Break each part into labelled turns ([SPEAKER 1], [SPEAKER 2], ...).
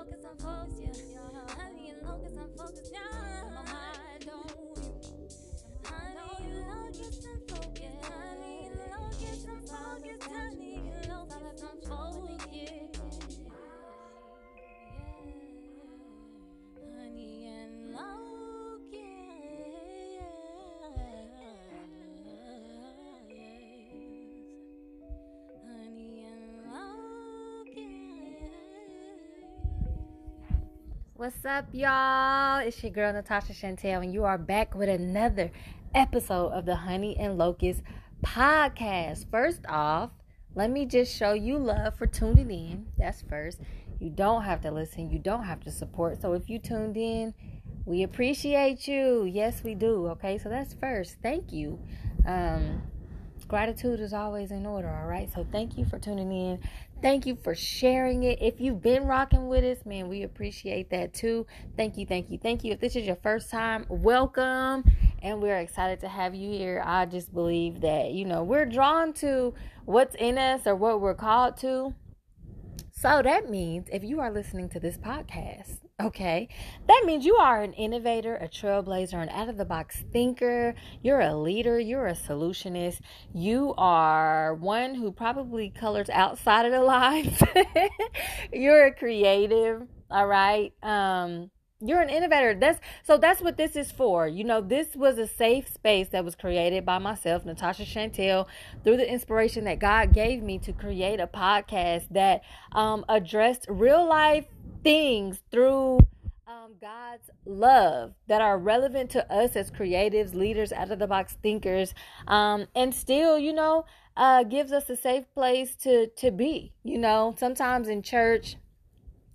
[SPEAKER 1] I'm focused, yeah. Honey locust, I'm focused, yeah. My mind on you. Honey locust, I'm focused. Honey locust, I'm focused. Honey
[SPEAKER 2] What's up, y'all? It's your girl Natasha Chantel, and you are back with another episode of the Honey and Locust podcast. First off, let me just show you love for tuning in. That's first. You don't have to listen, you don't have to support. So if you tuned in, we appreciate you. Yes, we do. Okay, so that's first. Thank you. Um, gratitude is always in order, all right? So thank you for tuning in. Thank you for sharing it. If you've been rocking with us, man, we appreciate that too. Thank you, thank you, thank you. If this is your first time, welcome. And we're excited to have you here. I just believe that, you know, we're drawn to what's in us or what we're called to. So that means if you are listening to this podcast, okay, that means you are an innovator, a trailblazer, an out of the box thinker. You're a leader, you're a solutionist. You are one who probably colors outside of the lines. you're a creative, all right? Um you're an innovator. That's so that's what this is for. You know, this was a safe space that was created by myself, Natasha Chantel, through the inspiration that God gave me to create a podcast that um, addressed real life things through um, God's love that are relevant to us as creatives, leaders, out of the box thinkers, um, and still, you know, uh, gives us a safe place to to be. You know, sometimes in church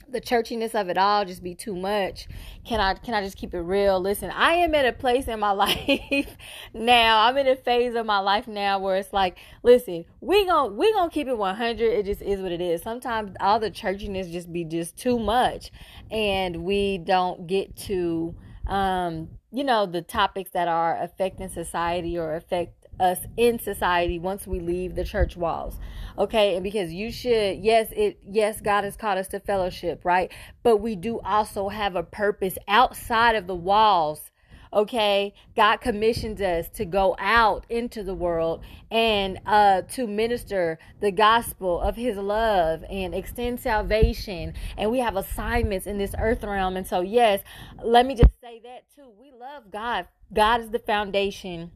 [SPEAKER 2] the churchiness of it all just be too much. Can I can I just keep it real? Listen, I am at a place in my life now. I'm in a phase of my life now where it's like, listen, we gon' we gonna keep it 100. It just is what it is. Sometimes all the churchiness just be just too much, and we don't get to, um, you know, the topics that are affecting society or affect us in society once we leave the church walls okay? And because you should yes it yes god has called us to fellowship right? But we do also have a purpose outside of the walls okay? God commissions us to go out into the world and uh to minister the gospel of his love and extend salvation. And we have assignments in this earth realm. And so yes let me just say that too. We love god. God is the foundation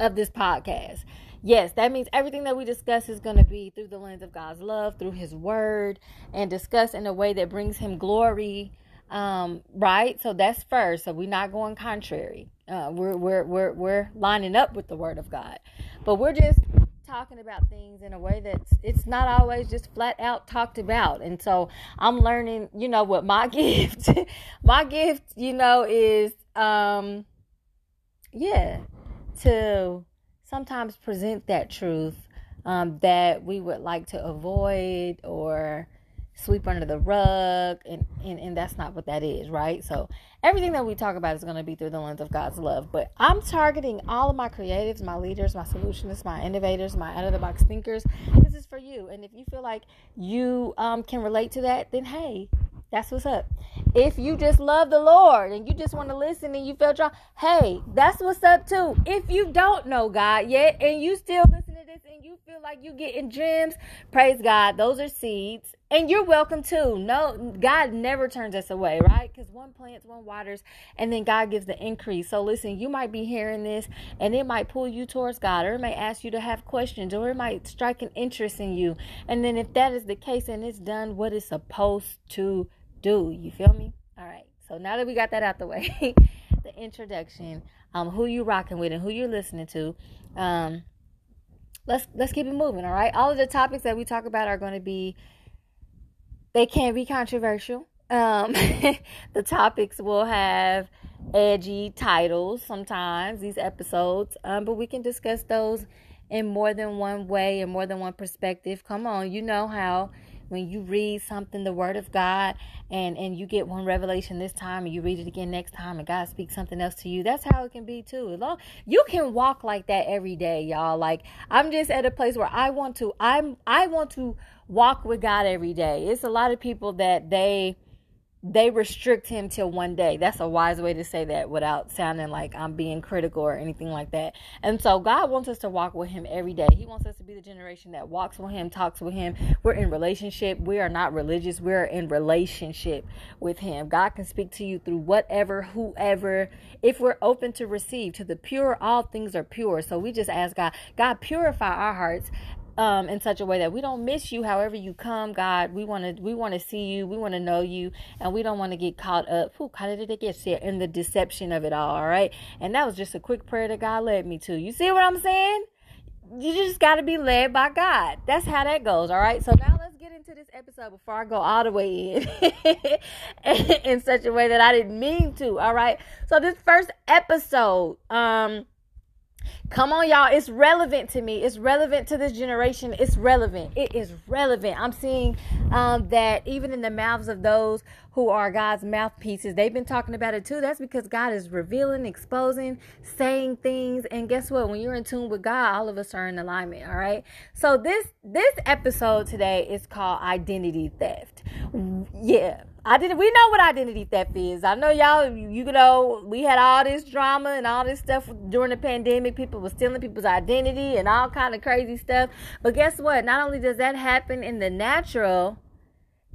[SPEAKER 2] of this podcast. Yes, that means everything that we discuss is going to be through the lens of God's love, through His Word, and discussed in a way that brings Him glory. Um, right? So that's first. So we're not going contrary. Uh, we're we're we're we're lining up with the Word of God, but we're just talking about things in a way that's it's not always just flat out talked about. And so I'm learning. You know what my gift, my gift, you know, is um, yeah to sometimes present that truth um, that we would like to avoid or sweep under the rug and, and and that's not what that is right? So everything that we talk about is going to be through the lens of god's love but i'm targeting all of my creatives my leaders my solutionists my innovators my out of the box thinkers. This is for you and if you feel like you um, can relate to that then hey that's what's up. If you just love the Lord and you just want to listen and you feel drawn, hey, that's what's up too. If you don't know God yet and you still listen to this and you feel like you're getting gems, praise God. Those are seeds. And you're welcome too. No, God never turns us away, right? Because one plants, one waters, and then God gives the increase. So listen, you might be hearing this and it might pull you towards God, or it may ask you to have questions, or it might strike an interest in you. And then if that is the case and it's done what it's supposed to do. You feel me? All right. So now that we got that out the way, the introduction, um, who you rocking with and who you're listening to, um, let's let's keep it moving. All right. All of the topics that we talk about are going to be, they can't be controversial. Um, the topics will have edgy titles sometimes these episodes, um, but we can discuss those in more than one way and more than one perspective. Come on, you know how when you read something, the word of God, and and you get one revelation this time and you read it again next time and God speaks something else to you. That's how it can be too. Long you can walk like that every day, y'all. Like I'm just at a place where I want to I'm I want to walk with God every day. It's a lot of people that they they restrict him till one day. That's a wise way to say that without sounding like I'm being critical or anything like that. And so God wants us to walk with him every day. He wants us to be the generation that walks with him, talks with him. We're in relationship. We are not religious. We're in relationship with him. God can speak to you through whatever, whoever, if we're open to receive. To the pure, all things are pure. So we just ask God, God, purify our hearts um, in such a way that we don't miss you however you come god. We want to we want to see you. We want to know you. And we don't want to get caught up. How did it get said in the deception of it all all right? And that was just a quick prayer that god led me to. You see what i'm saying? You just got to be led by god. That's how that goes all right? So now let's get into this episode before i go all the way in in such a way that i didn't mean to all right? So this first episode um Come on, y'all. It's relevant to me. It's relevant to this generation. It's relevant. It is relevant. I'm seeing um, that even in the mouths of those who are God's mouthpieces, they've been talking about it too. That's because God is revealing, exposing, saying things. And guess what? When you're in tune with God, all of us are in alignment. All right. So this this episode today is called identity theft. Yeah. Identity, we know what identity theft is. I know y'all, you know, we had all this drama and all this stuff during the pandemic. People were stealing people's identity and all kind of crazy stuff. But guess what? Not only does that happen in the natural,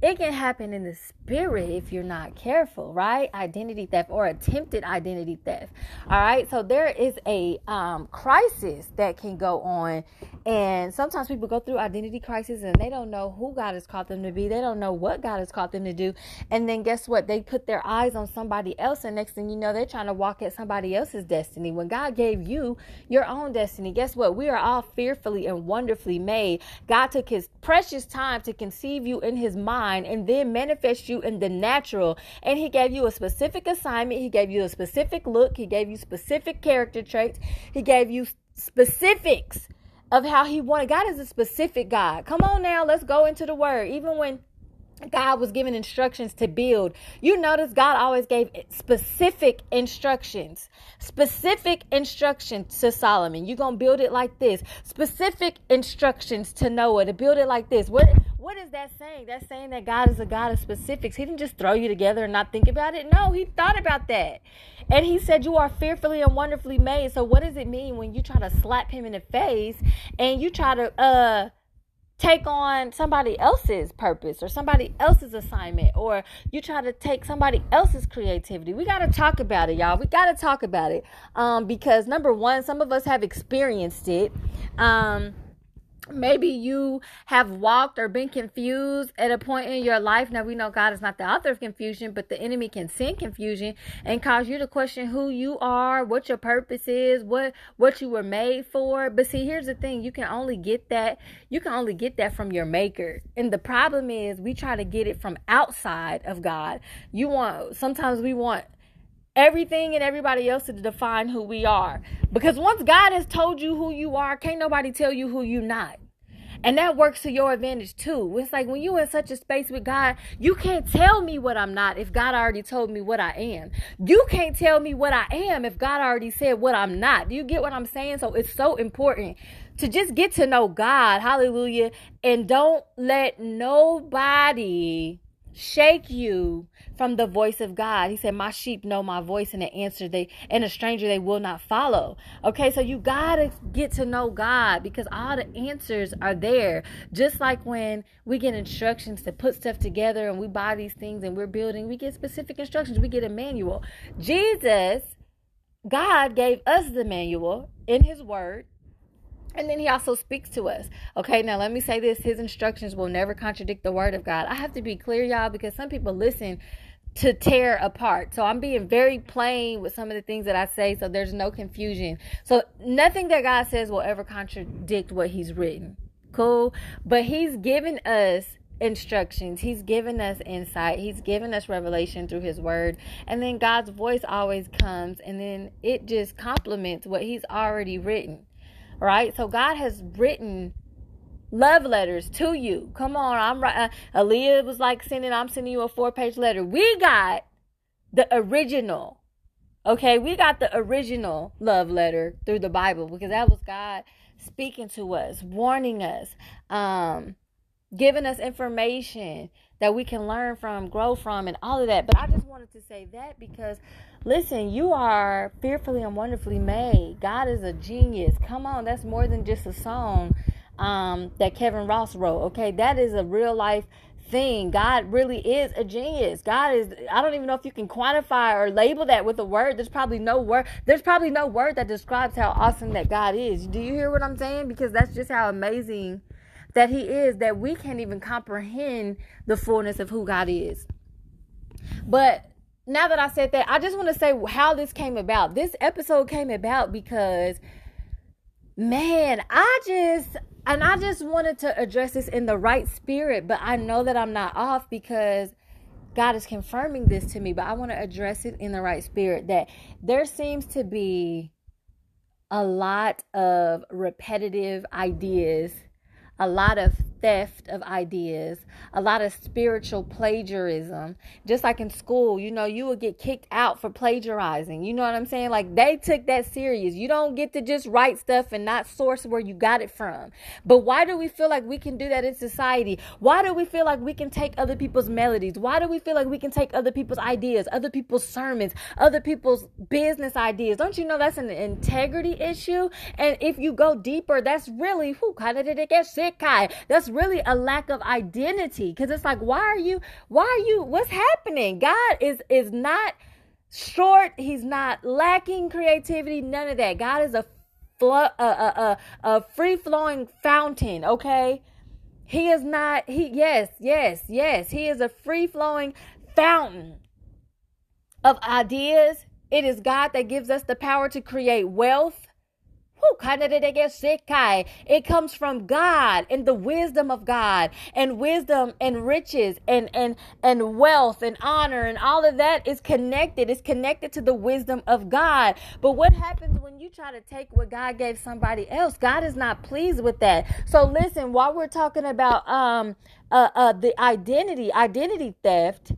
[SPEAKER 2] it can happen in the spirit if you're not careful, right? Identity theft or attempted identity theft. All right. So there is a um, crisis that can go on. And sometimes people go through identity crisis and they don't know who God has called them to be. They don't know what God has called them to do. And then guess what? They put their eyes on somebody else. And next thing you know, they're trying to walk at somebody else's destiny. When God gave you your own destiny, guess what? We are all fearfully and wonderfully made. God took his precious time to conceive you in his mind and then manifest you in the natural. And he gave you a specific assignment. He gave you a specific look. He gave you specific character traits. He gave you specifics of how he wanted. God is a specific God. Come on now, let's go into the word. Even when God was giving instructions to build. You notice God always gave specific instructions. Specific instructions to Solomon. You're going to build it like this. Specific instructions to Noah to build it like this. What what is that saying? That's saying that God is a God of specifics. He didn't just throw you together and not think about it. No, he thought about that. And he said, You are fearfully and wonderfully made. So, what does it mean when you try to slap him in the face and you try to, uh, take on somebody else's purpose or somebody else's assignment or you try to take somebody else's creativity. We got to talk about it y'all. We got to talk about it. Um, because number one some of us have experienced it. Um, maybe you have walked or been confused at a point in your life. Now we know god is not the author of confusion but the enemy can send confusion and cause you to question who you are what your purpose is what what you were made for. But see here's the thing. You can only get that you can only get that from your maker. And the problem is we try to get it from outside of god. You want sometimes we want everything and everybody else to define who we are. Because once God has told you who you are, can't nobody tell you who you not. And that works to your advantage too. It's like when you're in such a space with God, you can't tell me what I'm not if God already told me what I am. You can't tell me what I am if God already said what I'm not. Do you get what I'm saying? So it's so important to just get to know God. Hallelujah. And don't let nobody shake you from the voice of God. He said, My sheep know my voice and the answer they and a stranger they will not follow. Okay, so you gotta get to know God because all the answers are there. Just like when we get instructions to put stuff together and we buy these things and we're building, we get specific instructions, we get a manual. Jesus, God gave us the manual in his word and then he also speaks to us. Okay, now let me say this his instructions will never contradict the word of God. I have to be clear, y'all, because some people listen to tear apart. So I'm being very plain with some of the things that I say so there's no confusion. So nothing that God says will ever contradict what he's written. Cool? But he's given us instructions. He's given us insight. He's given us revelation through his word. And then God's voice always comes and then it just complements what he's already written right? So God has written love letters to you. Come on, I'm right. Uh, Aaliyah was like sending, I'm sending you a four page letter. We got the original. Okay, we got the original love letter through the Bible because that was God speaking to us, warning us, um, giving us information that we can learn from, grow from, and all of that. But I just wanted to say that because, listen, you are fearfully and wonderfully made. God is a genius. Come on, that's more than just a song um, that Kevin Ross wrote. Okay, that is a real life thing. God really is a genius. God is I don't even know if you can quantify or label that with a word. There's probably no word there's probably no word that describes how awesome that God is. Do you hear what I'm saying? Because that's just how amazing that he is that we can't even comprehend the fullness of who God is. But now that I said that, I just want to say how this came about. This episode came about because man, I just and I just wanted to address this in the right spirit, but I know that I'm not off because God is confirming this to me, but I want to address it in the right spirit that there seems to be a lot of repetitive ideas, a lot of theft of ideas, a lot of spiritual plagiarism. Just like in school, you know, you would get kicked out for plagiarizing. You know what I'm saying? Like they took that serious. You don't get to just write stuff and not source where you got it from. But why do we feel like we can do that in society? Why do we feel like we can take other people's melodies? Why do we feel like we can take other people's ideas, other people's sermons, other people's business ideas? Don't you know that's an integrity issue? And if you go deeper, that's really who kind of did it get sick? Kai. That's really a lack of identity because it's like why are you why are you what's happening? God is is not short. He's not lacking creativity none of that. God is a flow a, a, a, a free flowing fountain okay? He is not he yes yes yes. He is a free flowing fountain of ideas. It is god that gives us the power to create wealth it comes from God and the wisdom of God and wisdom and riches and, and, and wealth and honor and all of that is connected. It's connected to the wisdom of God. But what happens when you try to take what God gave somebody else? God is not pleased with that. So listen, while we're talking about um uh, uh the identity, identity theft,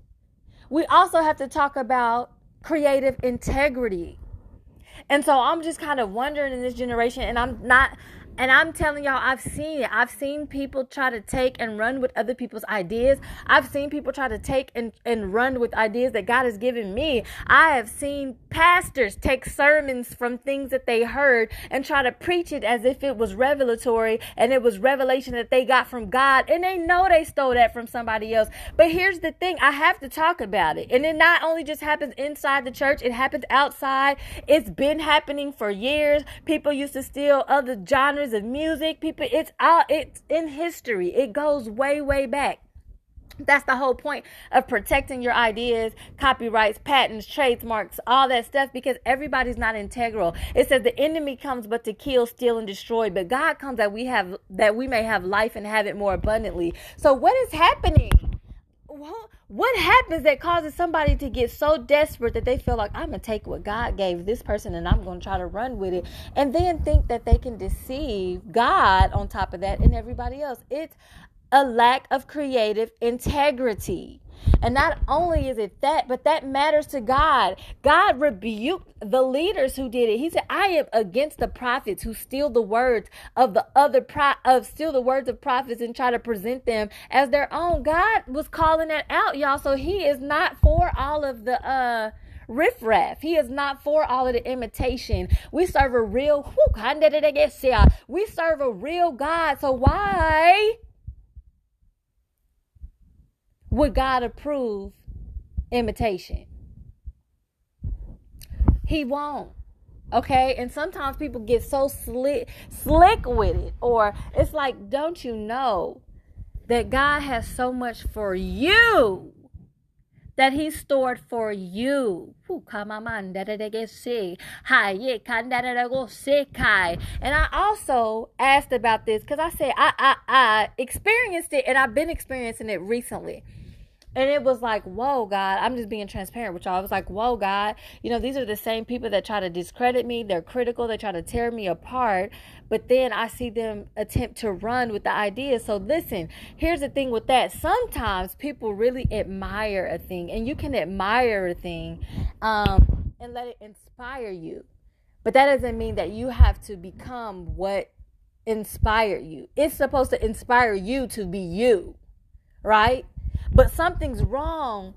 [SPEAKER 2] we also have to talk about creative integrity. And so I'm just kind of wondering in this generation, and I'm not and I'm telling y'all, I've seen it. I've seen people try to take and run with other people's ideas. I've seen people try to take and, and run with ideas that God has given me. I have seen pastors take sermons from things that they heard and try to preach it as if it was revelatory and it was revelation that they got from God. And they know they stole that from somebody else. But here's the thing I have to talk about it. And it not only just happens inside the church, it happens outside. It's been happening for years. People used to steal other genres of music. People, it's all it's in history. It goes way, way back. That's the whole point of protecting your ideas, copyrights, patents, trademarks, all that stuff, because everybody's not integral. It says the enemy comes but to kill, steal, and destroy, but God comes that we have that we may have life and have it more abundantly. So what is happening? What happens that causes somebody to get so desperate that they feel like I'm gonna take what God gave this person and I'm gonna try to run with it, and then think that they can deceive God on top of that and everybody else? It's a lack of creative integrity. And not only is it that, but that matters to God. God rebuked the leaders who did it. He said, "I am against the prophets who steal the words of the other pro- of steal the words of prophets and try to present them as their own." God was calling that out, y'all. So He is not for all of the uh riffraff. He is not for all of the imitation. We serve a real we serve a real God. So why would God approve imitation? He won't. Okay, and sometimes people get so slick slick with it, or it's like, don't you know that God has so much for you that He stored for you? And I also asked about this because I said I, I I experienced it and I've been experiencing it recently. And it was like, whoa, God, I'm just being transparent with y'all. I was like, whoa, God, you know, these are the same people that try to discredit me. They're critical. They try to tear me apart. But then I see them attempt to run with the idea. So listen, here's the thing with that. Sometimes people really admire a thing, and you can admire a thing um, and let it inspire you. But that doesn't mean that you have to become what inspired you. It's supposed to inspire you to be you, right? But something's wrong.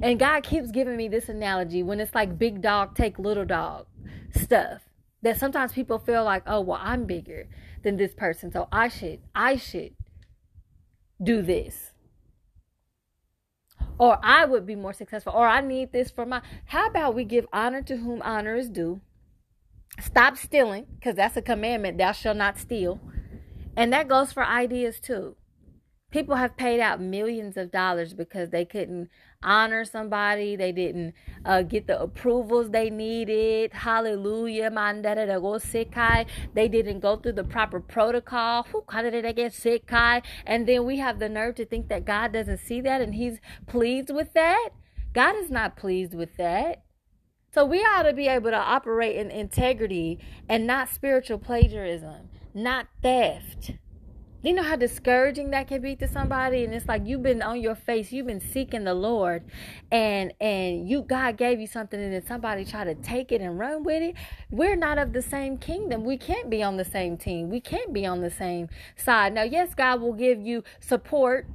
[SPEAKER 2] And God keeps giving me this analogy when it's like big dog take little dog stuff. That sometimes people feel like, oh, well, I'm bigger than this person, so I should, I should do this. Or I would be more successful, or I need this for my. How about we give honor to whom honor is due? Stop stealing, because that's a commandment, thou shalt not steal. And that goes for ideas too. People have paid out millions of dollars because they couldn't honor somebody. They didn't uh, get the approvals they needed. Hallelujah. They didn't go through the proper protocol. They get sick? And then we have the nerve to think that God doesn't see that and He's pleased with that. God is not pleased with that. So we ought to be able to operate in integrity and not spiritual plagiarism, not theft. You know how discouraging that can be to somebody, and it's like you've been on your face, you've been seeking the Lord, and and you God gave you something, and then somebody try to take it and run with it. We're not of the same kingdom. We can't be on the same team. We can't be on the same side. Now, yes, God will give you support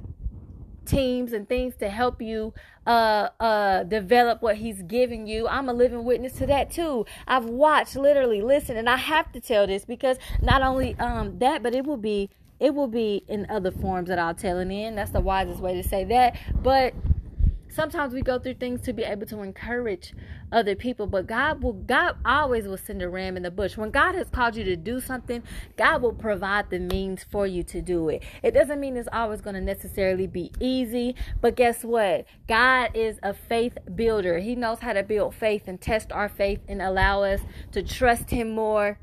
[SPEAKER 2] teams and things to help you uh uh develop what he's giving you i'm a living witness to that too i've watched literally listen and i have to tell this because not only um that but it will be it will be in other forms that i'll tell it in. That's the wisest way to say that. But sometimes we go through things to be able to encourage other people. But god will god always will send a ram in the bush. When god has called you to do something god will provide the means for you to do it. It doesn't mean it's always going to necessarily be easy but guess what? God is a faith builder. He knows how to build faith and test our faith and allow us to trust him more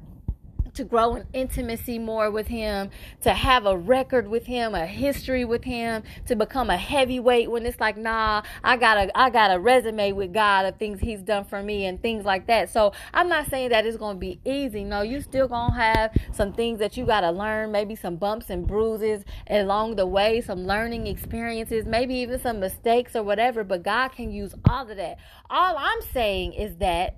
[SPEAKER 2] to grow in intimacy more with him, to have a record with him, a history with him, to become a heavyweight when it's like, nah, I got a I got a resume with God of things he's done for me and things like that. So I'm not saying that it's gonna be easy. No, you still gonna have some things that you gotta learn, maybe some bumps and bruises along the way, some learning experiences, maybe even some mistakes or whatever, but God can use all of that. All I'm saying is that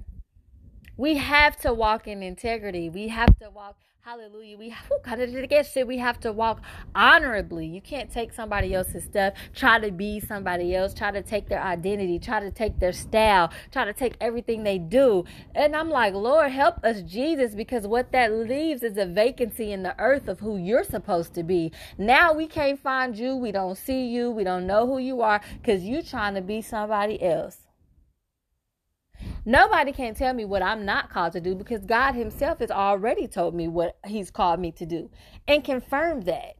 [SPEAKER 2] we have to walk in integrity. We have to walk, hallelujah. We have, we have to walk honorably. You can't take somebody else's stuff, try to be somebody else, try to take their identity, try to take their style, try to take everything they do. And I'm like, Lord, help us, Jesus, because what that leaves is a vacancy in the earth of who you're supposed to be. Now we can't find you. We don't see you. We don't know who you are because you're trying to be somebody else. Nobody can tell me what I'm not called to do because God Himself has already told me what He's called me to do and confirmed that.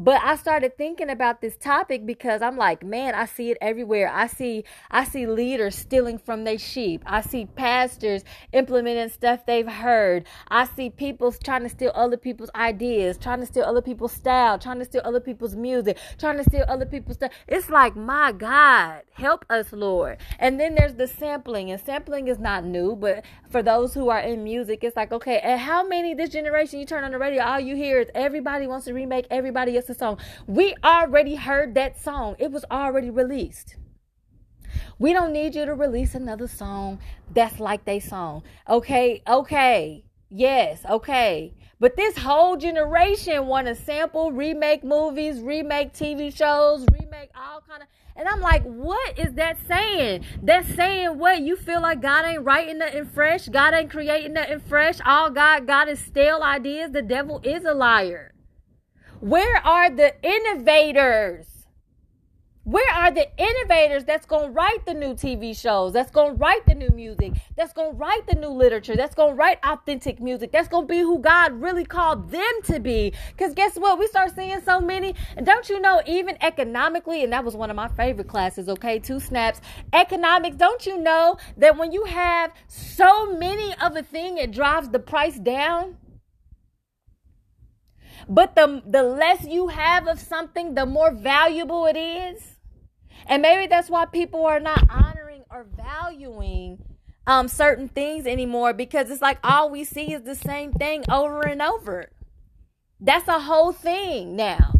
[SPEAKER 2] But I started thinking about this topic because I'm like, man, I see it everywhere. I see I see leaders stealing from their sheep. I see pastors implementing stuff they've heard. I see people trying to steal other people's ideas, trying to steal other people's style, trying to steal other people's music, trying to steal other people's stuff. It's like, my God, help us, Lord. And then there's the sampling, and sampling is not new, but for those who are in music, it's like, okay, and how many this generation you turn on the radio, all you hear is everybody wants to remake everybody else's song. We already heard that song, it was already released. We don't need you to release another song that's like they song. Okay, okay, yes, okay. But this whole generation want to sample, remake movies, remake TV shows, remake all kind of. And I'm like, what is that saying? That's saying what? You feel like God ain't writing nothing fresh? God ain't creating nothing fresh? All God got is stale ideas? The devil is a liar. Where are the innovators? Where are the innovators that's going to write the new TV shows, that's going to write the new music, that's going to write the new literature, that's going to write authentic music, that's going to be who God really called them to be? Because guess what? We start seeing so many. And don't you know, even economically, and that was one of my favorite classes, okay, two snaps. Economics, don't you know that when you have so many of a thing, it drives the price down? But the the less you have of something, the more valuable it is. And maybe that's why people are not honoring or valuing um certain things anymore because it's like all we see is the same thing over and over. That's a whole thing now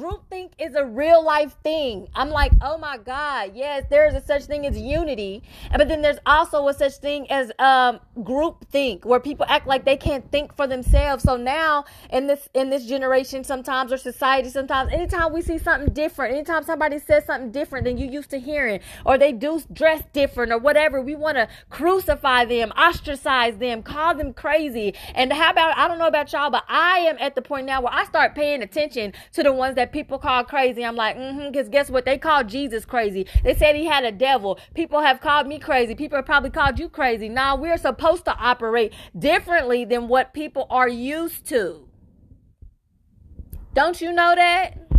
[SPEAKER 2] groupthink is a real life thing. I'm like, oh my God, yes, there is a such thing as unity, but then there's also a such thing as um, groupthink, where people act like they can't think for themselves. So now in this in this generation, sometimes or society, sometimes, anytime we see something different, anytime somebody says something different than you used to hearing, or they do dress different or whatever, we want to crucify them, ostracize them, call them crazy. And how about I don't know about y'all, but I am at the point now where I start paying attention to the ones that people call crazy. I'm like, mm-hmm, because guess what? They called Jesus crazy. They said he had a devil. People have called me crazy. People have probably called you crazy. Now we're supposed to operate differently than what people are used to. Don't you know that?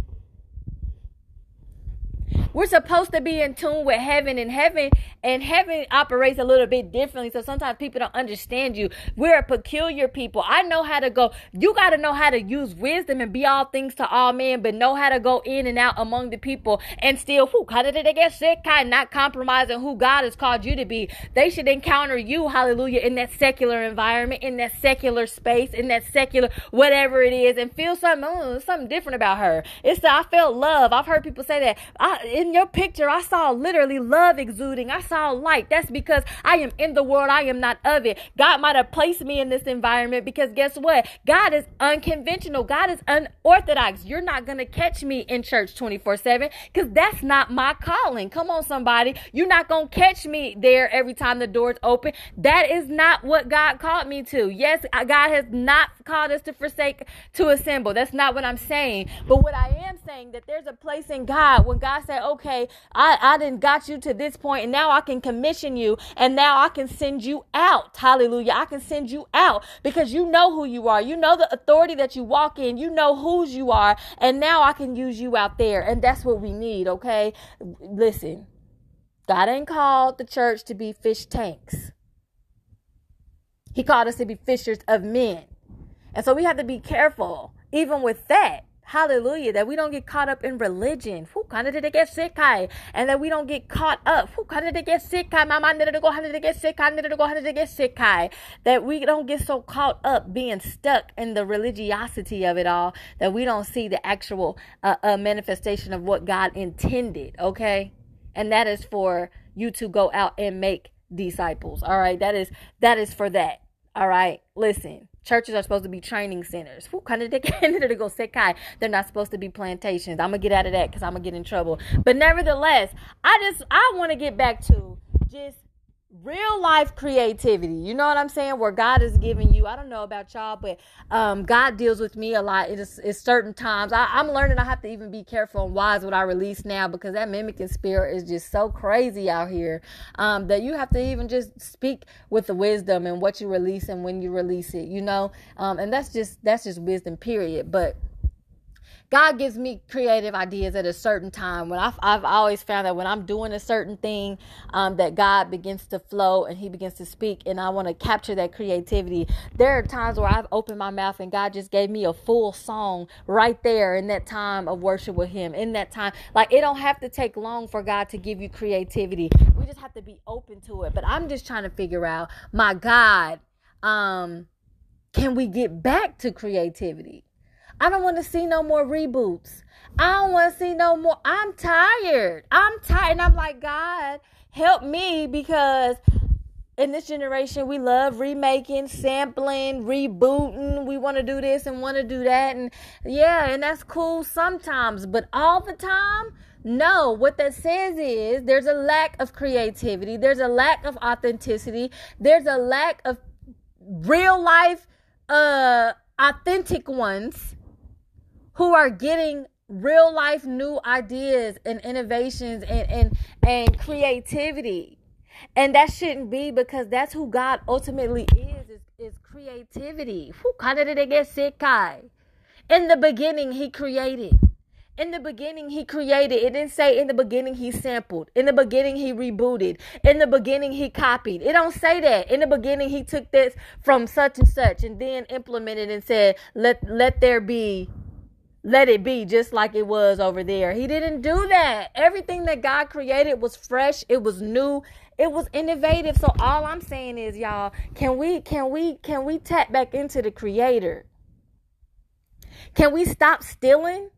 [SPEAKER 2] We're supposed to be in tune with heaven, and heaven and heaven operates a little bit differently. So sometimes people don't understand you. We're a peculiar people. I know how to go. You got to know how to use wisdom and be all things to all men, but know how to go in and out among the people and still, whew, how did they get sick? Kind not compromising who God has called you to be. They should encounter you, hallelujah, in that secular environment, in that secular space, in that secular whatever it is, and feel something, oh, something different about her. It's I felt love. I've heard people say that. I, in your picture, I saw literally love exuding. I saw light. That's because I am in the world. I am not of it. God might have placed me in this environment because guess what? God is unconventional. God is unorthodox. You're not going to catch me in church 24 7 because that's not my calling. Come on, somebody. You're not going to catch me there every time the doors open. That is not what God called me to. Yes, God has not called us to forsake to assemble. That's not what I'm saying. But what I am saying that there's a place in God when God said, okay, I, I didn't got you to this point and now I can commission you and now I can send you out. Hallelujah. I can send you out because you know who you are. You know the authority that you walk in. You know whose you are. And now I can use you out there. And that's what we need. Okay. Listen, God ain't called the church to be fish tanks. He called us to be fishers of men. And so we have to be careful, even with that. Hallelujah. That we don't get caught up in religion. Who kind of did they get sick? I and that we don't get caught up. Who kind of did get sick? Mama nedeulgo haneul degeu sekai. That we don't get so caught up being stuck in the religiosity of it all that we don't see the actual uh, uh, manifestation of what God intended. Okay. And that is for you to go out and make disciples. All right. That is, that is for that. All right. Listen Churches are supposed to be training centers. Who kind of to go sekai? They're not supposed to be plantations. I'm gonna get out of that because I'm gonna get in trouble. But nevertheless, I just I want to get back to just real life creativity. You know what I'm saying? Where God is giving you, I don't know about y'all, but um, God deals with me a lot. It is it's certain times. I, am learning I have to even be careful and wise what I release now because that mimicking spirit is just so crazy out here um, that you have to even just speak with the wisdom and what you release and when you release it, you know? Um, and that's just that's just wisdom, period. But God gives me creative ideas at a certain time. When I've, I've always found that when I'm doing a certain thing, um, that God begins to flow and He begins to speak, and I want to capture that creativity. There are times where I've opened my mouth and God just gave me a full song right there in that time of worship with Him. In that time, like it don't have to take long for God to give you creativity. We just have to be open to it. But I'm just trying to figure out, my God, um, can we get back to creativity? I don't want to see no more reboots. I don't want to see no more. I'm tired. I'm tired. And I'm like, God, help me because in this generation, we love remaking, sampling, rebooting. We want to do this and want to do that. And yeah, and that's cool sometimes, but all the time, no. What that says is there's a lack of creativity, there's a lack of authenticity, there's a lack of real life, uh, authentic ones who are getting real life new ideas and innovations and, and, and creativity. And that shouldn't be because that's who God ultimately is, is, is creativity. In the beginning, he created. In the beginning, he created. It didn't say in the beginning he sampled. In the beginning, he rebooted. In the beginning, he copied. It don't say that. In the beginning, he took this from such and such and then implemented and said, "Let let there be let it be just like it was over there. He didn't do that. Everything that God created was fresh, it was new, it was innovative. So all I'm saying is y'all, can we can we can we tap back into the creator? Can we stop stealing?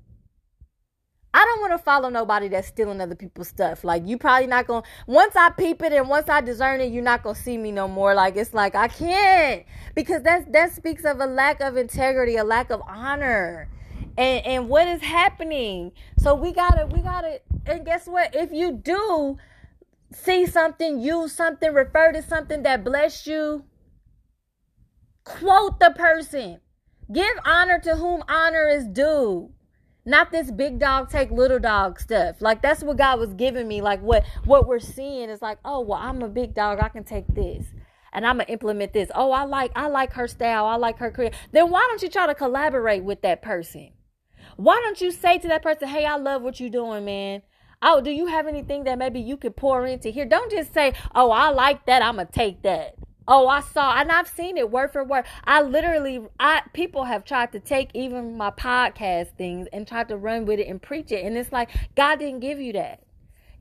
[SPEAKER 2] I don't want to follow nobody that's stealing other people's stuff. Like you probably not gonna once I peep it and once I discern it, you're not gonna see me no more. Like it's like I can't because that that speaks of a lack of integrity, a lack of honor. And and what is happening? So we gotta we gotta and guess what? If you do see something, use something, refer to something that bless you, quote the person. Give honor to whom honor is due. Not this big dog take little dog stuff. Like that's what God was giving me. Like what what we're seeing is like, oh well, I'm a big dog. I can take this. And I'm gonna implement this. Oh, I like I like her style. I like her career. Then why don't you try to collaborate with that person? Why don't you say to that person, "Hey, I love what you're doing, man. Oh, do you have anything that maybe you could pour into here? Don't just say, "Oh, I like that. I'm gonna take that." Oh, I saw, and I've seen it word for word. I literally, I people have tried to take even my podcast things and tried to run with it and preach it, and it's like God didn't give you that.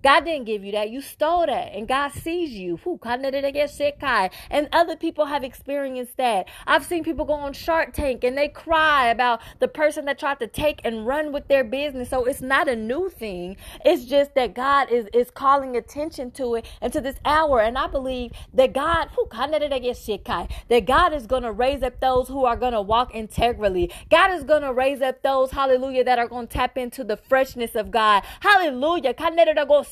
[SPEAKER 2] God didn't give you that. You stole that. And God sees you. And other people have experienced that. I've seen people go on Shark Tank and they cry about the person that tried to take and run with their business. So it's not a new thing. It's just that God is, is calling attention to it and to this hour. And I believe that God, that God is going to raise up those who are going to walk integrally. God is going to raise up those, hallelujah, that are going to tap into the freshness of God. Hallelujah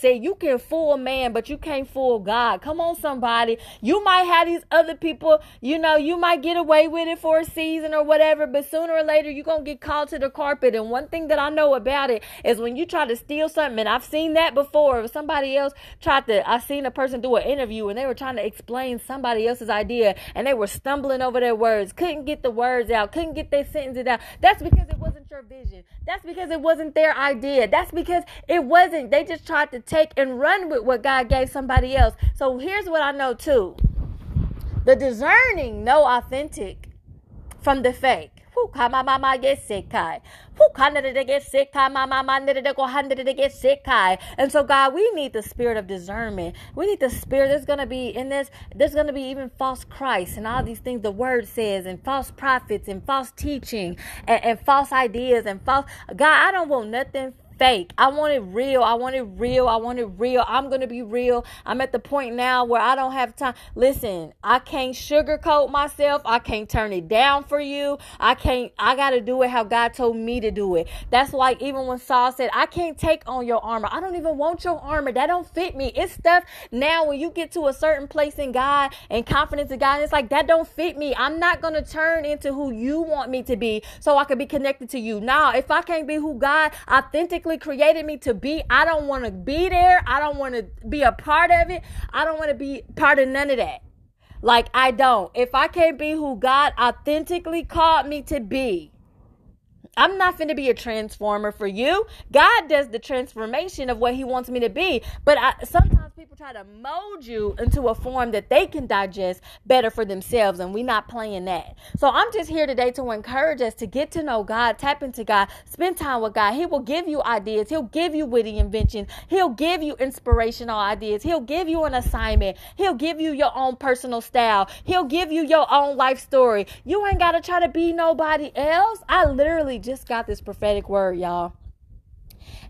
[SPEAKER 2] say you can fool a man, but you can't fool God. Come on, somebody. You might have these other people, you know, you might get away with it for a season or whatever, but sooner or later you're going to get called to the carpet. And one thing that I know about it is when you try to steal something, and I've seen that before. If somebody else tried to, I seen a person do an interview and they were trying to explain somebody else's idea and they were stumbling over their words, couldn't get the words out, couldn't get their sentences out. That's because it wasn't your vision. That's because it wasn't their idea. That's because it wasn't. They just tried to take and run with what God gave somebody else. So here's what I know too the discerning know authentic from the fake. And so, God, we need the spirit of discernment. We need the spirit. There's going to be in this, there's going to be even false Christ and all these things the word says, and false prophets and false teaching and, and false ideas and false. God, I don't want nothing fake. I want it real. I want it real. I want it real. I'm going to be real. I'm at the point now where I don't have time. Listen, I can't sugarcoat myself. I can't turn it down for you. I can't, I got to do it how God told me to do it. That's like even when Saul said, I can't take on your armor. I don't even want your armor. That don't fit me. It's stuff now when you get to a certain place in God and confidence in God, it's like that don't fit me. I'm not going to turn into who you want me to be so I can be connected to you. Now, if I can't be who God authentically created me to be. I don't want to be there. I don't want to be a part of it. I don't want to be part of none of that. Like, I don't. If I can't be who God authentically called me to be, I'm not going to be a transformer for you. God does the transformation of what He wants me to be. But I, sometimes people try to mold you into a form that they can digest better for themselves, and we're not playing that. So I'm just here today to encourage us to get to know God, tap into God, spend time with God. He will give you ideas, He'll give you witty inventions, He'll give you inspirational ideas, He'll give you an assignment, He'll give you your own personal style, He'll give you your own life story. You ain't got to try to be nobody else. I literally just got this prophetic word, y'all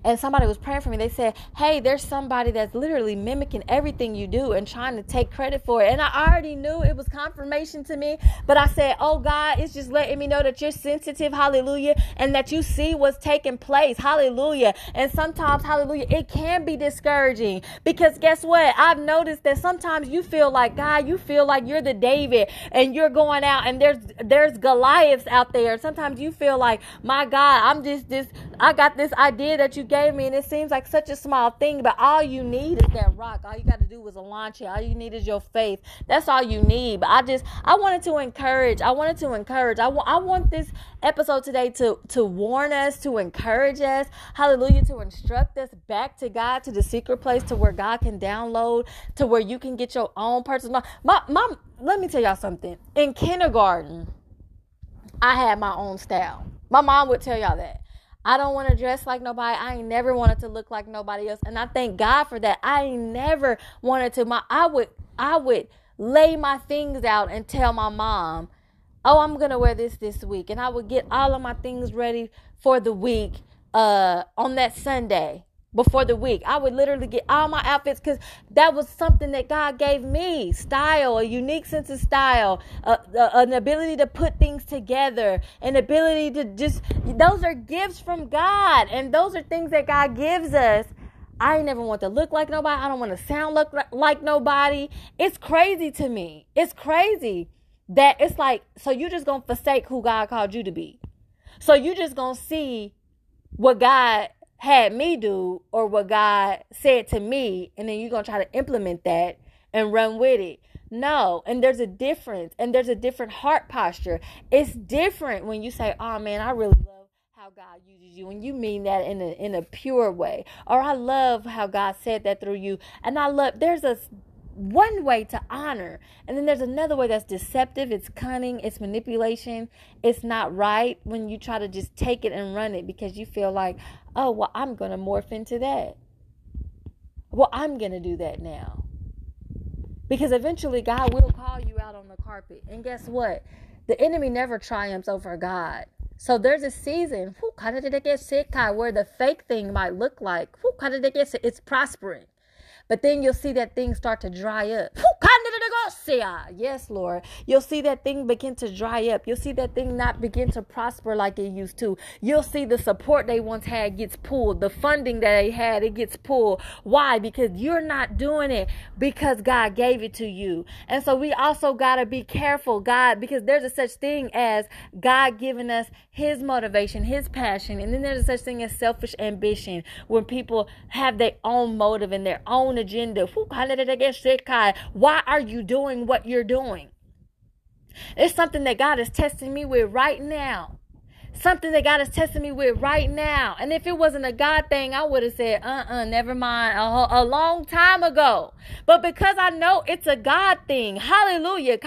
[SPEAKER 2] and somebody was praying for me. They said, Hey, there's somebody that's literally mimicking everything you do and trying to take credit for it. And I already knew it was confirmation to me, but I said, Oh God, it's just letting me know that you're sensitive, hallelujah, and that you see what's taking place, hallelujah. And sometimes, hallelujah, it can be discouraging because guess what? I've noticed that sometimes you feel like, God, you feel like you're the David and you're going out and there's there's Goliaths out there. Sometimes you feel like, my God, I'm just this, I got this idea that you gave me, and it seems like such a small thing, but all you need is that rock. All you got to do is a launch it. All you need is your faith. That's all you need. But I just, I wanted to encourage. I wanted to encourage. I, I want this episode today to to warn us, to encourage us. Hallelujah, to instruct us back to God, to the secret place, to where God can download, to where you can get your own personal. My mom, let me tell y'all something. In kindergarten, I had my own style. My mom would tell y'all that. I don't want to dress like nobody. I ain't never wanted to look like nobody else. And I thank God for that. I ain't never wanted to my I would I would lay my things out and tell my mom, "Oh, I'm going to wear this this week." And I would get all of my things ready for the week uh on that Sunday before the week. I would literally get all my outfits because that was something that God gave me style, a unique sense of style, uh, uh, an ability to put things together, an ability to just, those are gifts from God. And those are things that God gives us. I never want to look like nobody. I don't want to sound look like nobody. It's crazy to me. It's crazy that it's like, so you just gonna forsake who God called you to be. So you just gonna see what God had me do or what God said to me, and then you're going to try to implement that and run with it. No, and there's a difference, and there's a different heart posture. It's different when you say, "Oh man, I really love how God uses you," and you mean that in a in a pure way, or "I love how God said that through you," and I love. There's a one way to honor. And then there's another way that's deceptive, it's cunning, it's manipulation. It's not right when you try to just take it and run it because you feel like, oh, well, I'm going to morph into that. Well, I'm going to do that now. Because eventually God will call you out on the carpet. And guess what? The enemy never triumphs over God. So there's a season where the fake thing might look like it's prospering. But then you'll see that thing start to dry up. Yes, Lord. You'll see that thing begin to dry up. You'll see that thing not begin to prosper like it used to. You'll see the support they once had gets pulled. The funding that they had, it gets pulled. Why? Because you're not doing it because God gave it to you. And so we also got to be careful, God, because there's a such thing as God giving us his motivation, his passion. And then there's a such thing as selfish ambition when people have their own motive and their own agenda. Why are you doing what you're doing? It's something that God is testing me with right now something that God is testing me with right now. And if it wasn't a God thing, I would have said, uh uh never mind, a, a, long time ago. But because I know it's a God thing, hallelujah,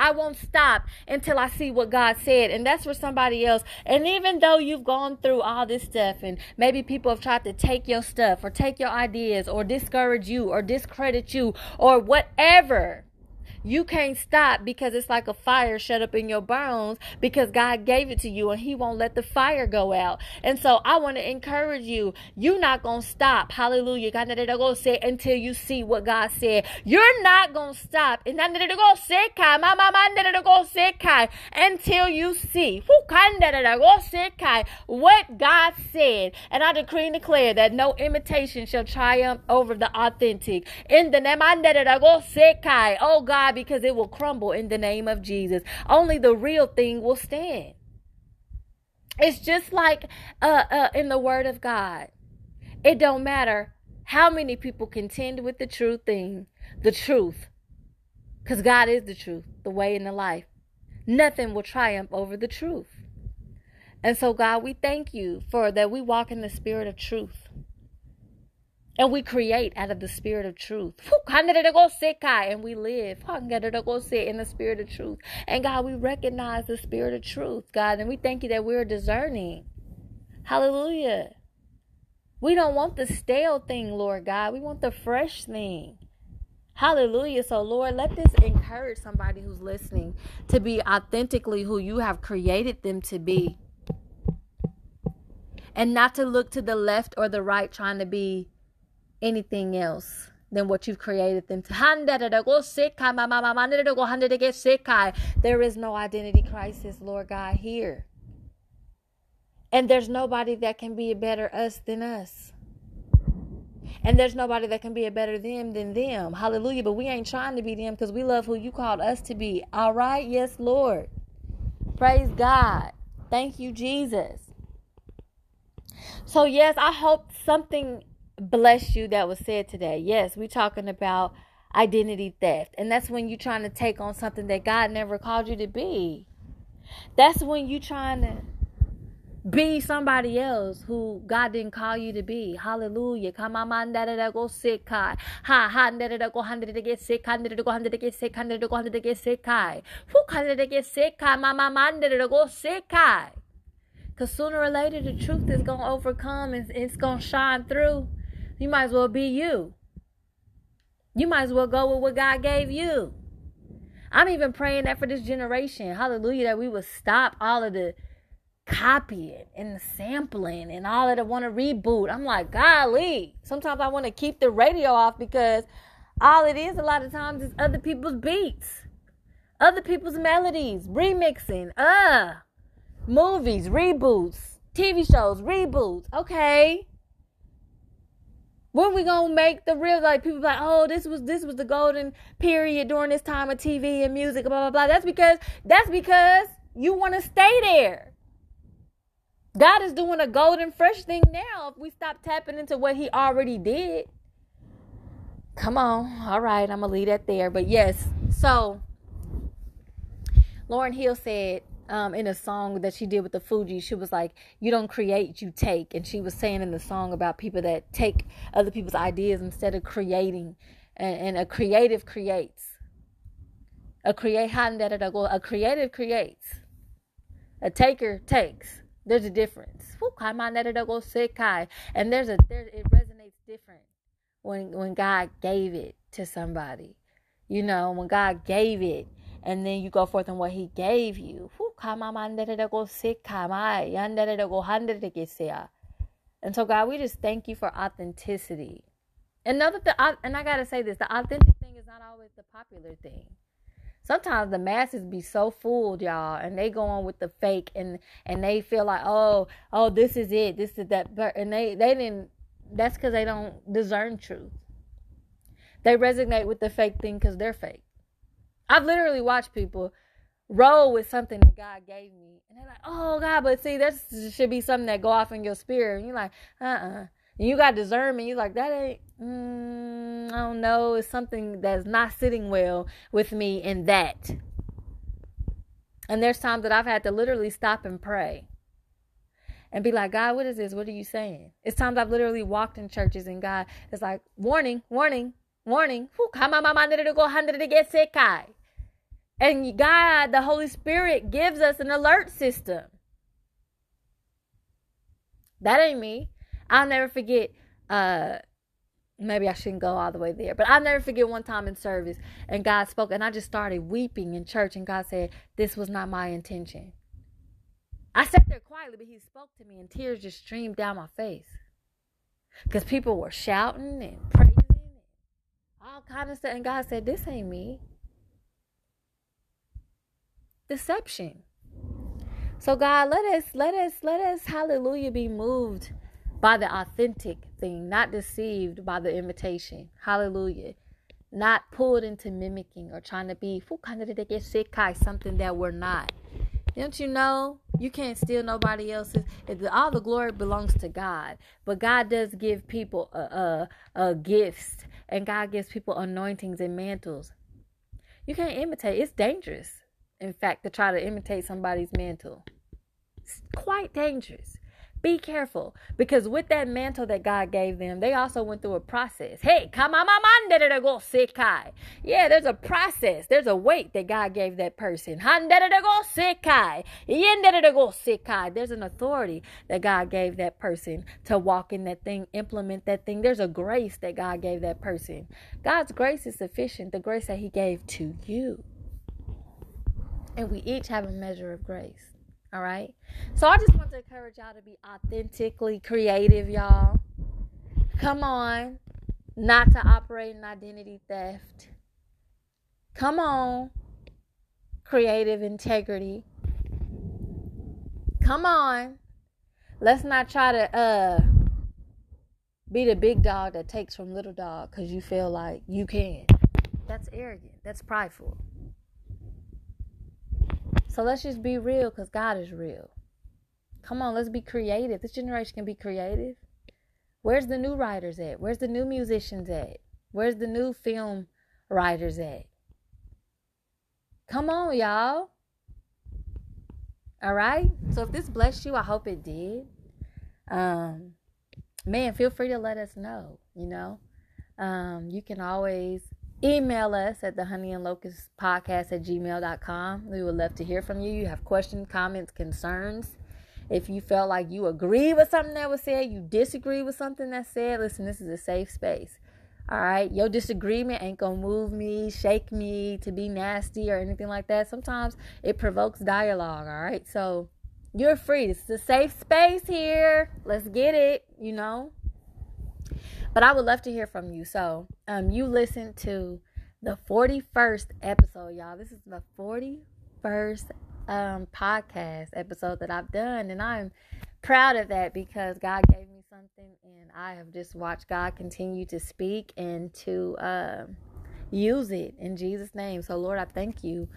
[SPEAKER 2] I won't stop until I see what God said. And that's for somebody else. And even though you've gone through all this stuff, and maybe people have tried to take your stuff or take your ideas or discourage you or discredit you or whatever you can't stop because it's like a fire shut up in your bones because God gave it to you and He won't let the fire go out. And so I want to encourage you. You're not going to stop. Hallelujah. Until you see what God said. You're not going to stop. Until you see what God said. And I decree and declare that no imitation shall triumph over the authentic. In the name oh God because it will crumble in the name of Jesus. Only the real thing will stand. It's just like uh, uh, in the Word of God. It don't matter how many people contend with the true thing, the truth, because God is the truth, the way, and the life. Nothing will triumph over the truth. And so, God, we thank you for that we walk in the spirit of truth. And we create out of the spirit of truth. And we live in the spirit of truth. And God, we recognize the spirit of truth, God. And we thank you that we're discerning. Hallelujah. We don't want the stale thing, Lord God. We want the fresh thing. Hallelujah. So, Lord, let this encourage somebody who's listening to be authentically who you have created them to be. And not to look to the left or the right trying to be anything else than what you've created them to. There is no identity crisis, Lord God, here. And there's nobody that can be a better us than us. And there's nobody that can be a better them than them. Hallelujah. But we ain't trying to be them because we love who you called us to be. All right? Yes, Lord. Praise God. Thank you, Jesus. So, yes, I hope something bless you that was said today. Yes, we're talking about identity theft. And that's when you're trying to take on something that God never called you to be. That's when you're trying to be somebody else who God didn't call you to be. Hallelujah. Come on, da go sick. Ha ha go hundred to get sick, hundred to go hundred to get sick, hundred to go hundred to get sick. Who hundred to get sick? Mama man go sick. Because sooner or later the truth is to overcome and it's to shine through. You might as well be you. You might as well go with what God gave you. I'm even praying that for this generation, hallelujah, that we will stop all of the copying and the sampling and all of I want to reboot. I'm like, golly. Sometimes I want to keep the radio off because all it is a lot of times is other people's beats, other people's melodies, remixing, uh, movies, reboots, TV shows, reboots. Okay. When we gonna make the real like people like, oh, this was this was the golden period during this time of TV and music, blah blah blah. That's because that's because you want to stay there. God is doing a golden fresh thing now if we stop tapping into what he already did. Come on. All right, I'm to leave that there. But yes, so Lauryn Hill said um, in a song that she did with the Fugees. she was like, You don't create, you take. And she was saying in the song about people that take other people's ideas instead of creating. And, and a creative creates. A create a creative creates. A taker takes. There's a difference. And there's a there it resonates different when when God gave it to somebody. You know, when God gave it and then you go forth on what he gave you. And so God, we just thank you for authenticity. Another thing, and I gotta say this: the authentic thing is not always the popular thing. Sometimes the masses be so fooled y'all and they go on with the fake and and they feel like oh oh this is it this is that and they they didn't that's because they don't discern truth. They resonate with the fake thing because they're fake. I've literally watched people roll with something that god gave me and they're like oh god but see this should be something that go off in your spirit and you're like uh-uh and you got discernment you're like that ain't mm, I don't know, it's something that's not sitting well with me in that. And there's times that I've had to literally stop and pray and be like, God, what is this? What are you saying? It's times I've literally walked in churches and God is like, warning, warning, warning. And God, the Holy Spirit, gives us an alert system. That ain't me. I'll never forget uh maybe I shouldn't go all the way there. But I'll never forget one time in service and God spoke and I just started weeping in church and God said, This was not my intention. I sat there quietly, but he spoke to me and tears just streamed down my face. Because people were shouting and praising and all kind of stuff. And God said, This ain't me. Deception. So God, let us, let us, let us, hallelujah, be moved by the authentic thing, not deceived by the imitation. Hallelujah. Not pulled into mimicking or trying to be something that we're not. Don't you know? You can't steal nobody else's. All the glory belongs to God, but God does give people gifts, and God gives people anointings and mantles. You can't imitate. It's dangerous, in fact, to try to imitate somebody's mantle. It's quite dangerous. Be careful because with that mantle that God gave them, they also went through a process. Hey, come on, Yeah, there's a process. There's a weight that God gave that person. There's an authority that God gave that person to walk in that thing, implement that thing. There's a grace that God gave that person. God's grace is sufficient, the grace that He gave to you. And we each have a measure of grace. All right. So I just want to encourage y'all to be authentically creative, y'all. Come on. Not to operate in identity theft. Come on. Creative integrity. Come on. Let's not try to uh be the big dog that takes from little dog because you feel like you can. That's arrogant. That's prideful. So let's just be real because God is real. Come on, let's be creative. This generation can be creative. Where's the new writers at? Where's the new musicians at? Where's the new film writers at? Come on, y'all. All right. So if this blessed you, I hope it did. Um, man, feel free to let us know. You know, um, you can always Email us at the honey and locust podcast at gmail.com. We would love to hear from you. You have questions, comments, concerns. If you felt like you agree with something that was said, you disagree with something that said, listen, this is a safe space. All right. Your disagreement ain't going to move me, shake me to be nasty or anything like that. Sometimes it provokes dialogue. All right. So You're free. It's a safe space here. Let's get it, you know. But I would love to hear from you. So, um, you listened to the 41st episode, y'all. This is the 41st um podcast episode that I've done, and I'm proud of that because God gave me something, and I have just watched God continue to speak and to uh, use it in Jesus' name. So, Lord, I thank you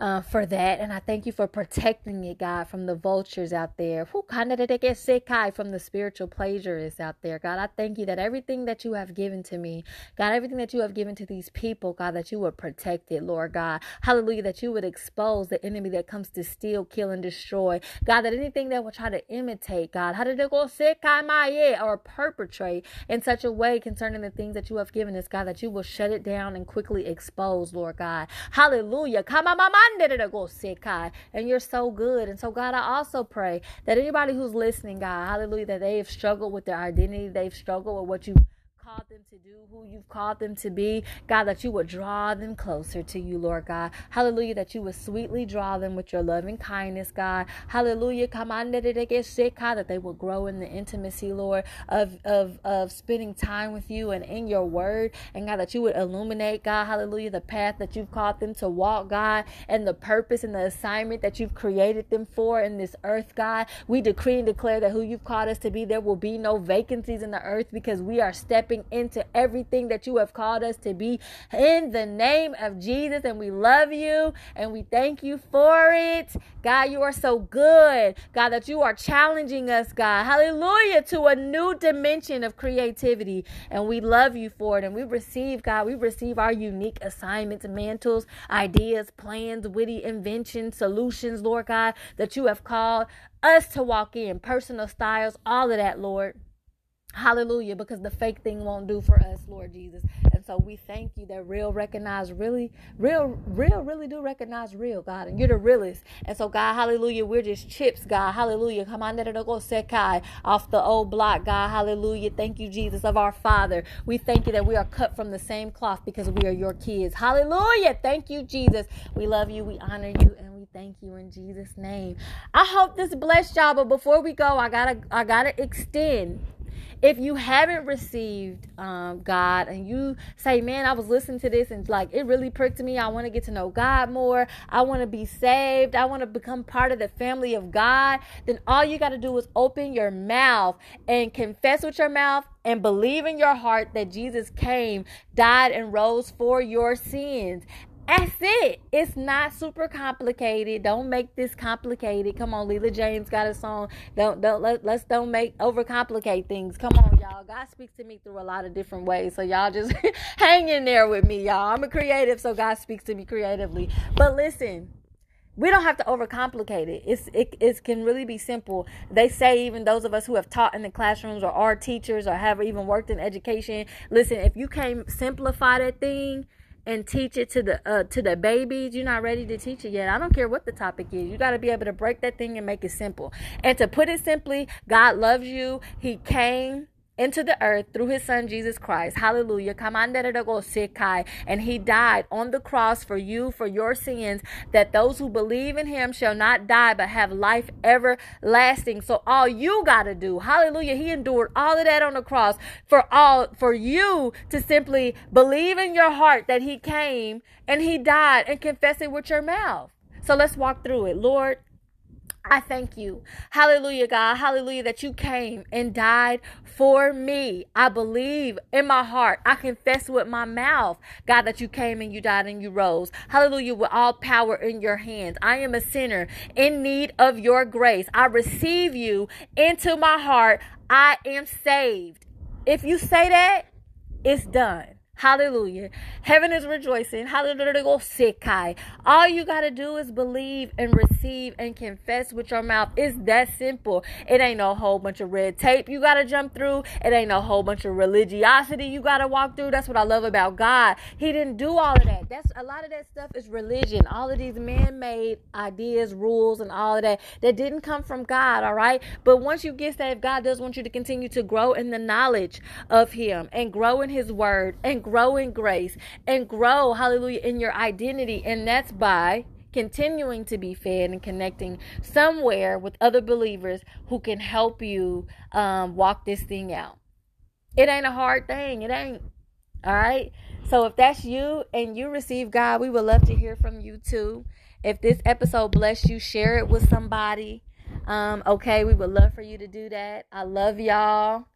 [SPEAKER 2] uh, for that. And I thank you for protecting it, God, from the vultures out there. Who kind of did they get sick from the spiritual plagiarists out there. God, I thank you that everything that you have given to me, God, everything that you have given to these people, God, that you would protect it, Lord God. Hallelujah, that you would expose the enemy that comes to steal, kill, and destroy. God, that anything that will try to imitate, God, how did it go sick my yeah or perpetrate in such a way concerning the things that you have given us, God, that you will shut it down and quickly expose, Lord God. Hallelujah. Come on, mama. And you're so good. And so, God, I also pray that anybody who's listening, God, hallelujah, that they have struggled with their identity, they've struggled with what you called them to do, who you've called them to be. God, that you would draw them closer to you, Lord God. Hallelujah, that you would sweetly draw them with your loving kindness, God. Hallelujah. Come on, that they will grow in the intimacy, Lord, of, of, of spending time with you and in your word. And God, that you would illuminate, God, hallelujah, the path that you've called them to walk, God, and the purpose and the assignment that you've created them for in this earth, God. We decree and declare that who you've called us to be, there will be no vacancies in the earth because we are stepping stepping into everything that you have called us to be in the name of Jesus. And we love you and we thank you for it. God, you are so good. God, that you are challenging us, God. Hallelujah. To a new dimension of creativity. And we love you for it. And we receive, God, we receive our unique assignments, mantles, ideas, plans, witty inventions, solutions, Lord God, that you have called us to walk in, personal styles, all of that, Lord. Hallelujah, because the fake thing won't do for us, Lord Jesus. And so we thank you that real recognize really, real, real, really do recognize real, God. And you're the realest. And so, God, hallelujah, we're just chips, God. Hallelujah. Come on, let it go sekai off the old block, God. Hallelujah. Thank you, Jesus, of our Father. We thank you that we are cut from the same cloth because we are your kids. Hallelujah. Thank you, Jesus. We love you, we honor you, and we thank you in Jesus' name. I hope this blessed y'all, but before we go, I gotta I gotta extend if you haven't received um, God and you say, man, I was listening to this and like it really pricked me. I want to get to know God more. I want to be saved. I want to become part of the family of God. Then all you got to do is open your mouth and confess with your mouth and believe in your heart that Jesus came, died, and rose for your sins. That's it. It's not super complicated. Don't make this complicated. Come on, Leela James got a song. Don't don't let let's don't make overcomplicate things. Come on, y'all. God speaks to me through a lot of different ways. So y'all just hang in there with me, y'all. I'm a creative, so God speaks to me creatively. But listen, we don't have to overcomplicate it. It's it, it can really be simple. They say even those of us who have taught in the classrooms or are teachers or have even worked in education, listen, if you can't simplify that thing, and teach it to the uh, to the babies. You're not ready to teach it yet. I don't care what the topic is. You got to be able to break that thing and make it simple. And to put it simply god loves you. He came into the earth through his son Jesus Christ. Hallelujah. And he died on the cross for you, for your sins, that those who believe in him shall not die but have life everlasting. So all you got to do, hallelujah, he endured all of that on the cross for all, for you to simply believe in your heart that he came and he died and confess it with your mouth. So let's walk through it. Lord, I thank you. Hallelujah, God. Hallelujah, that you came and died for me. I believe in my heart. I confess with my mouth, God, that you came and you died and you rose. Hallelujah, with all power in your hands. I am a sinner in need of your grace. I receive you into my heart. I am saved. If you say that, it's done. Hallelujah. Heaven is rejoicing. Hallelujah. All you got to do is believe and receive and confess with your mouth. It's that simple. It ain't no whole bunch of red tape you got to jump through. It ain't no whole bunch of religiosity you got to walk through. That's what I love about God. He didn't do all of that. That's a lot of that stuff is religion. All of these man-made ideas, rules, and all of that that didn't come from God, all right? But once you get saved, God does want you to continue to grow in the knowledge of him and grow in his word and grow in grace and grow, hallelujah, in your identity. And that's by continuing to be fed and connecting somewhere with other believers who can help you um, walk this thing out. It ain't a hard thing. It ain't. All right. So if that's you and you receive God, we would love to hear from you too. If this episode blessed you, share it with somebody. Um, okay, we would love for you to do that. I love y'all.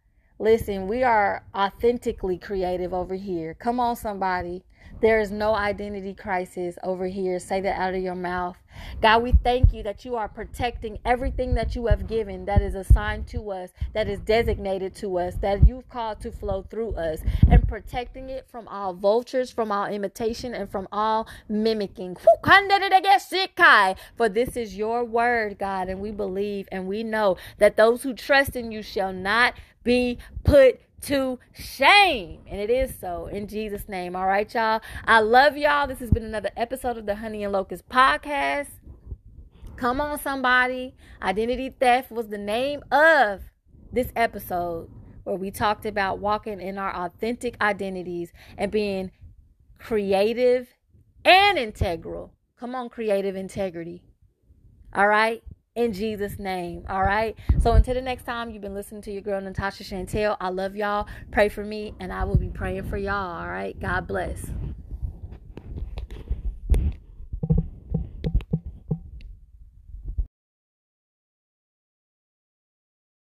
[SPEAKER 2] Listen, we are authentically creative over here. Come on, somebody. There is no identity crisis over here. Say that out of your mouth. God, we thank you that you are protecting everything that you have given that is assigned to us, that is designated to us, that you've called to flow through us, and protecting it from all vultures, from all imitation, and from all mimicking. For this is your word, God, and we believe and we know that those who trust in you shall not be put to shame. And it is so in Jesus' name. All right, y'all. I love y'all. This has been another episode of the Honey and Locust podcast. Come on, somebody. Identity theft was the name of this episode where we talked about walking in our authentic identities and being creative and integral. Come on, creative integrity. All right in Jesus' name. All right. So until the next time, you've been listening to your girl Natasha Chantel. I love y'all. Pray for me, and I will be praying for y'all. All right. God bless.